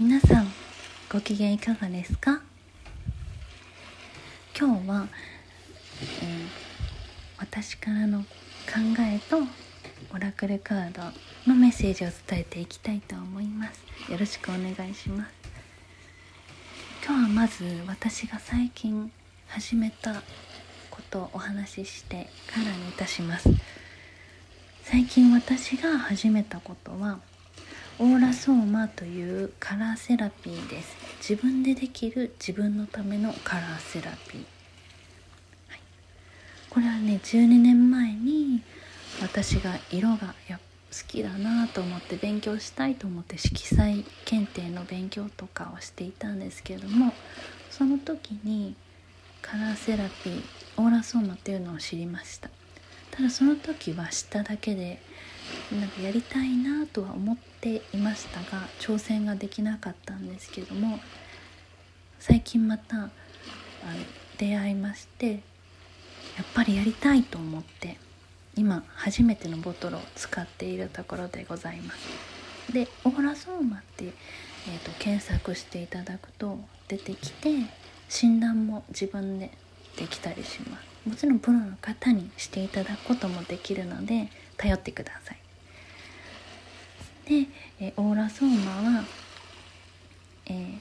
皆さんご機嫌いかがですか？今日は、えー、私からの考えとオラクルカードのメッセージを伝えていきたいと思います。よろしくお願いします。今日はまず私が最近始めたことをお話ししてからにいたします。最近私が始めたことはオーラソーマというカラーセラピーです。自分でできる自分のためのカラーセラピー、はい、これはね12年前に私が色がや好きだなと思って勉強したいと思って色彩検定の勉強とかをしていたんですけれどもその時にカラーセラピーオーラソーマっていうのを知りました。ただその時は知っただけでなんかやりたいなとは思っていましたが挑戦ができなかったんですけども最近またあの出会いましてやっぱりやりたいと思って今初めてのボトルを使っているところでございます。でオーラソーマって、えーと、検索していただくと出てきて診断も自分でできたりしますもちろんプロの方にしていただくこともできるので頼ってください。で、えオーラソーマは、えー、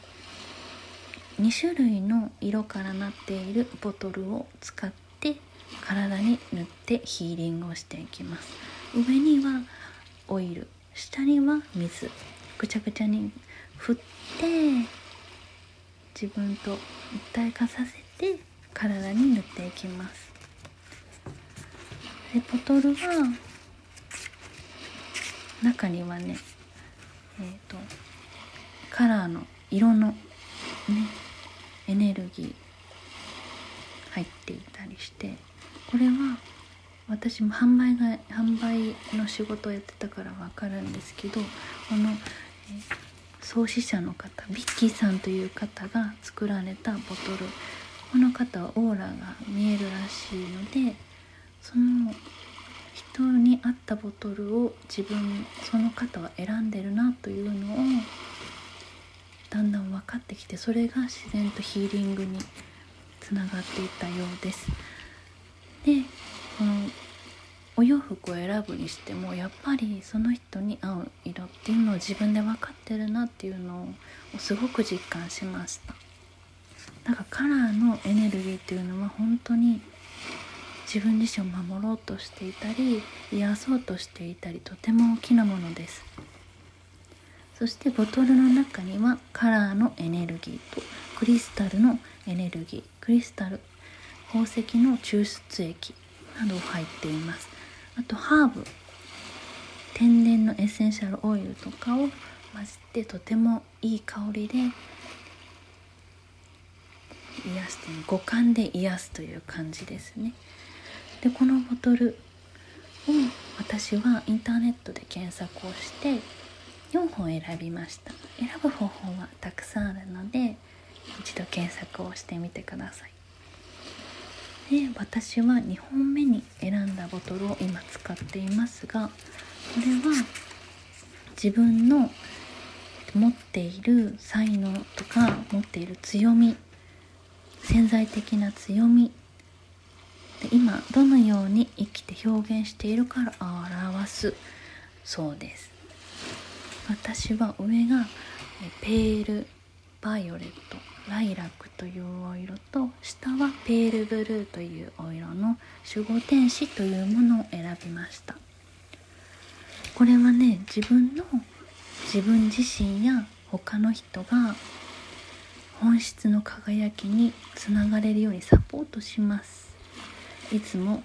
2種類の色からなっているボトルを使って体に塗ってヒーリングをしていきます。上にはオイル下には水ぐちゃぐちゃに振って自分と一体化させて体に塗っていきます。でボトルは中にはねえっ、ー、とカラーの色のねエネルギー入っていたりしてこれは私も販売が販売の仕事をやってたから分かるんですけどこの、え、創始者の方ビッキーさんという方が作られたボトルこの方はオーラが見えるらしいのでその人に合ったボトルを自分その方は選んでるなというのをだんだん分かってきてそれが自然とヒーリングにつながっていったようです。でこのお洋服を選ぶにしてもやっぱりその人に合う色っていうのを自分で分かってるなっていうのをすごく実感しましただかカラーのエネルギーっていうのは本当に自分自身を守ろうとしていたり癒そうとしていたりとても大きなものです。そしてボトルの中にはカラーのエネルギーとクリスタルのエネルギークリスタル宝石の抽出液など入っています。あとハーブ天然のエッセンシャルオイルとかを混ぜてとてもいい香りで癒して五感で癒すという感じですね。でこのボトルを私はインターネットで検索をして4本選びました。選ぶ方法はたくさんあるので一度検索をしてみてください。で私は2本目に選んだボトルを今使っていますがこれは自分の持っている才能とか持っている強み潜在的な強みで今どのように生きて表現しているから表す。そうです。私は上がペールバイオレットライラックというお色と下はペールブルーというお色の守護天使というものを選びました。これはね自分の自分自身や他の人が本質の輝きにつながれるようにサポートします。いつも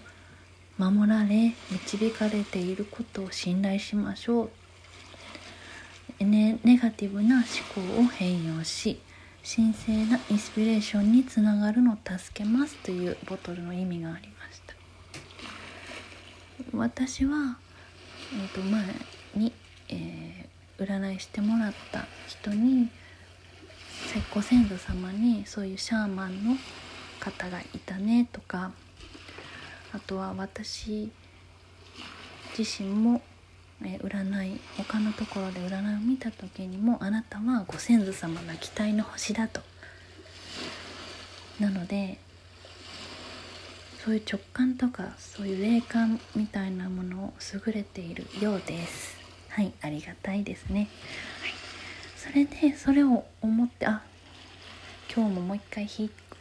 守られ導かれていることを信頼しましょう。ネガティブな思考を変容し神聖なインスピレーションにつながるのを助けますというボトルの意味がありました。私は、えー、と前に、えー、占いしてもらった人にご先祖様にそういうシャーマンの方がいたねとかあとは私自身もえ占い他のところで占いを見た時にもあなたはご先祖様の期待の星だと。なのでそういう直感とかそういう霊感みたいなものを優れているようです。はいありがたいですね、はい、それでそれを思ってあ今日ももう一回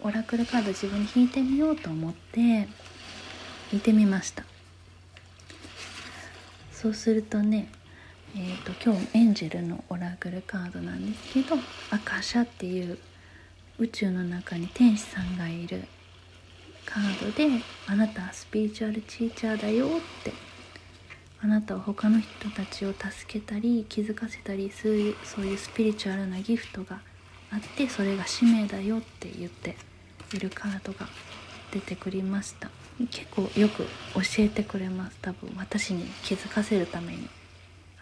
オラクルカード自分に引いてみようと思って引いてみました。そうするとねえーと、今日エンジェルのオラクルカードなんですけどアカシャっていう宇宙の中に天使さんがいるカードで「あなたはスピリチュアルチーチャーだよ」ってあなたは他の人たちを助けたり気づかせたりそういうそういうスピリチュアルなギフトがあってそれが使命だよって言っているカードが出てくりました。結構よく教えてくれます。多分私に気づかせるために。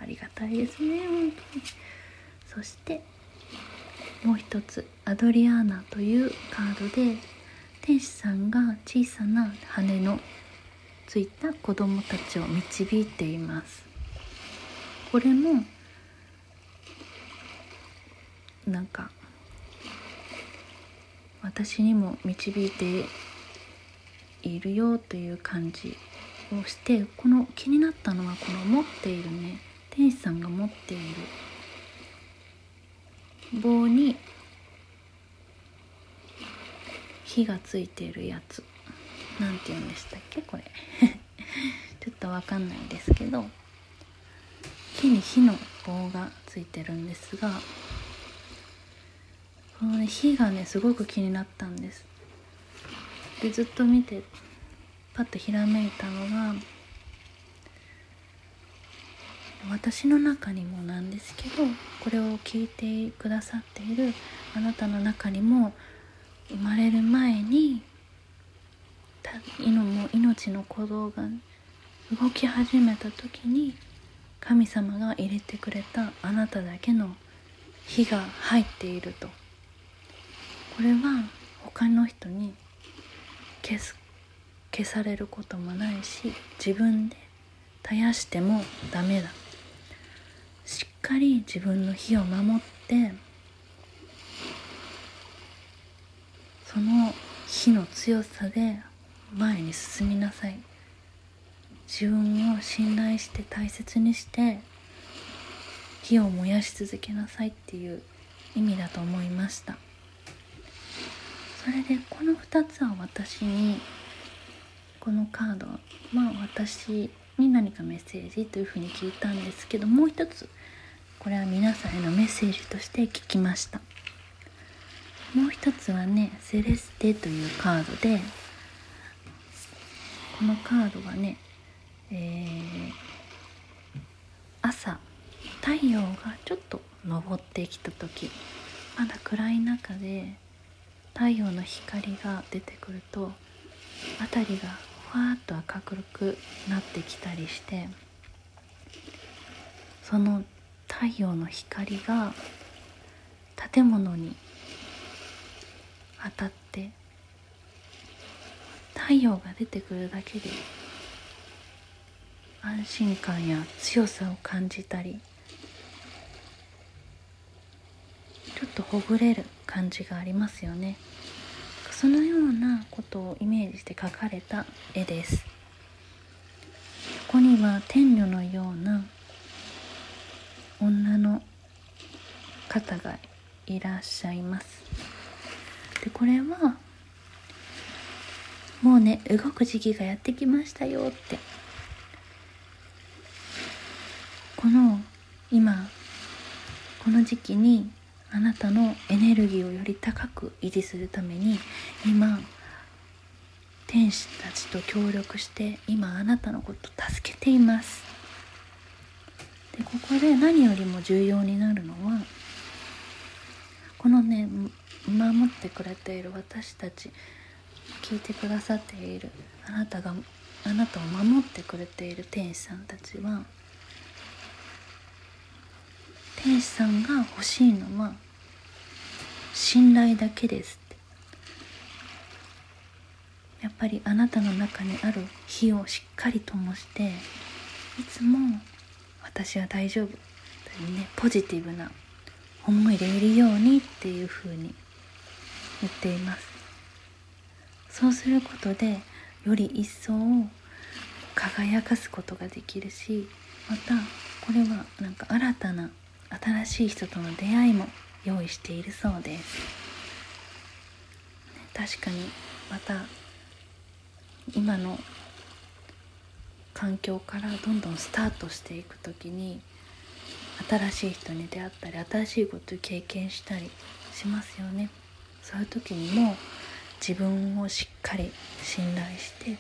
ありがたいですね本当に。そしてもう一つアドリアーナというカードで天使さんが小さな羽のついた子供たちを導いています。これもなんか私にも導いているよという感じをしてこの気になったのはこの持っているね天使さんが持っている棒に火がついているやつ。なんて言うんでしたっけ？これ。ちょっとわかんないですけど木に火の棒がついてるんですがこのね火がねすごく気になったんです。でずっと見てパッとひらめいたのが私の中にもなんですけどこれを聞いてくださっているあなたの中にも生まれる前にも命の鼓動が動き始めた時に神様が入れてくれたあなただけの火が入っていると。これは他の人に消す消されることもないし自分で絶やしてもダメだ。しっかり自分の火を守ってその火の強さで前に進みなさい。自分を信頼して大切にして火を燃やし続けなさいっていう意味だと思いました。それでこの2つは私にこのカードまあ私に何かメッセージというふうに聞いたんですけどもう一つこれは皆さんへのメッセージとして聞きました。もう一つはねセレステというカードでこのカードはね、えー、朝太陽がちょっと昇ってきた時まだ暗い中で太陽の光が出てくると辺りがふわっと明るくなってきたりしてその太陽の光が建物に当たって太陽が出てくるだけで安心感や強さを感じたりちょっとほぐれる感じがありますよね。そのようなことをイメージして描かれた絵です。ここには天女のような女の方がいらっしゃいます。でこれはもうね動く時期がやってきましたよって。この今この時期にあなたのエネルギーをより高く維持するために今天使たちと協力して今あなたのこと助けています。でここで何よりも重要になるのはこのね守ってくれている私たち聞いてくださっているあなたがあなたを守ってくれている天使さんたちは天使さんが欲しいのは信頼だけですって。やっぱりあなたの中にある火をしっかりともしていつも私は大丈夫」というね。ポジティブな思いでいるようにっていうふうに言っています。そうすることでより一層輝かすことができるしまたこれはなんか新たな新しい人との出会いも用意しているそうです。確かにまた今の環境からどんどんスタートしていく時に新しい人に出会ったり新しいことを経験したりしますよね。そういう時にも自分をしっかり信頼して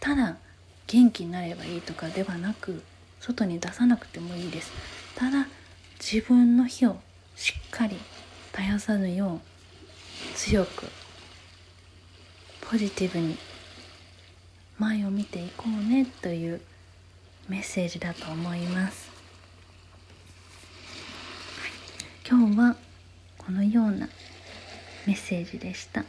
ただ元気になればいいとかではなく外に出さなくてもいいです。ただ自分の火をしっかり絶やさぬよう強くポジティブに前を見ていこうねというメッセージだと思います、今日はこのようなメッセージでした。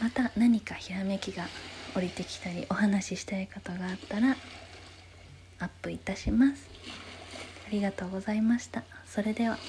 また何かひらめきが降りてきたりお話ししたいことがあったらアップいたします。ありがとうございました。それでは。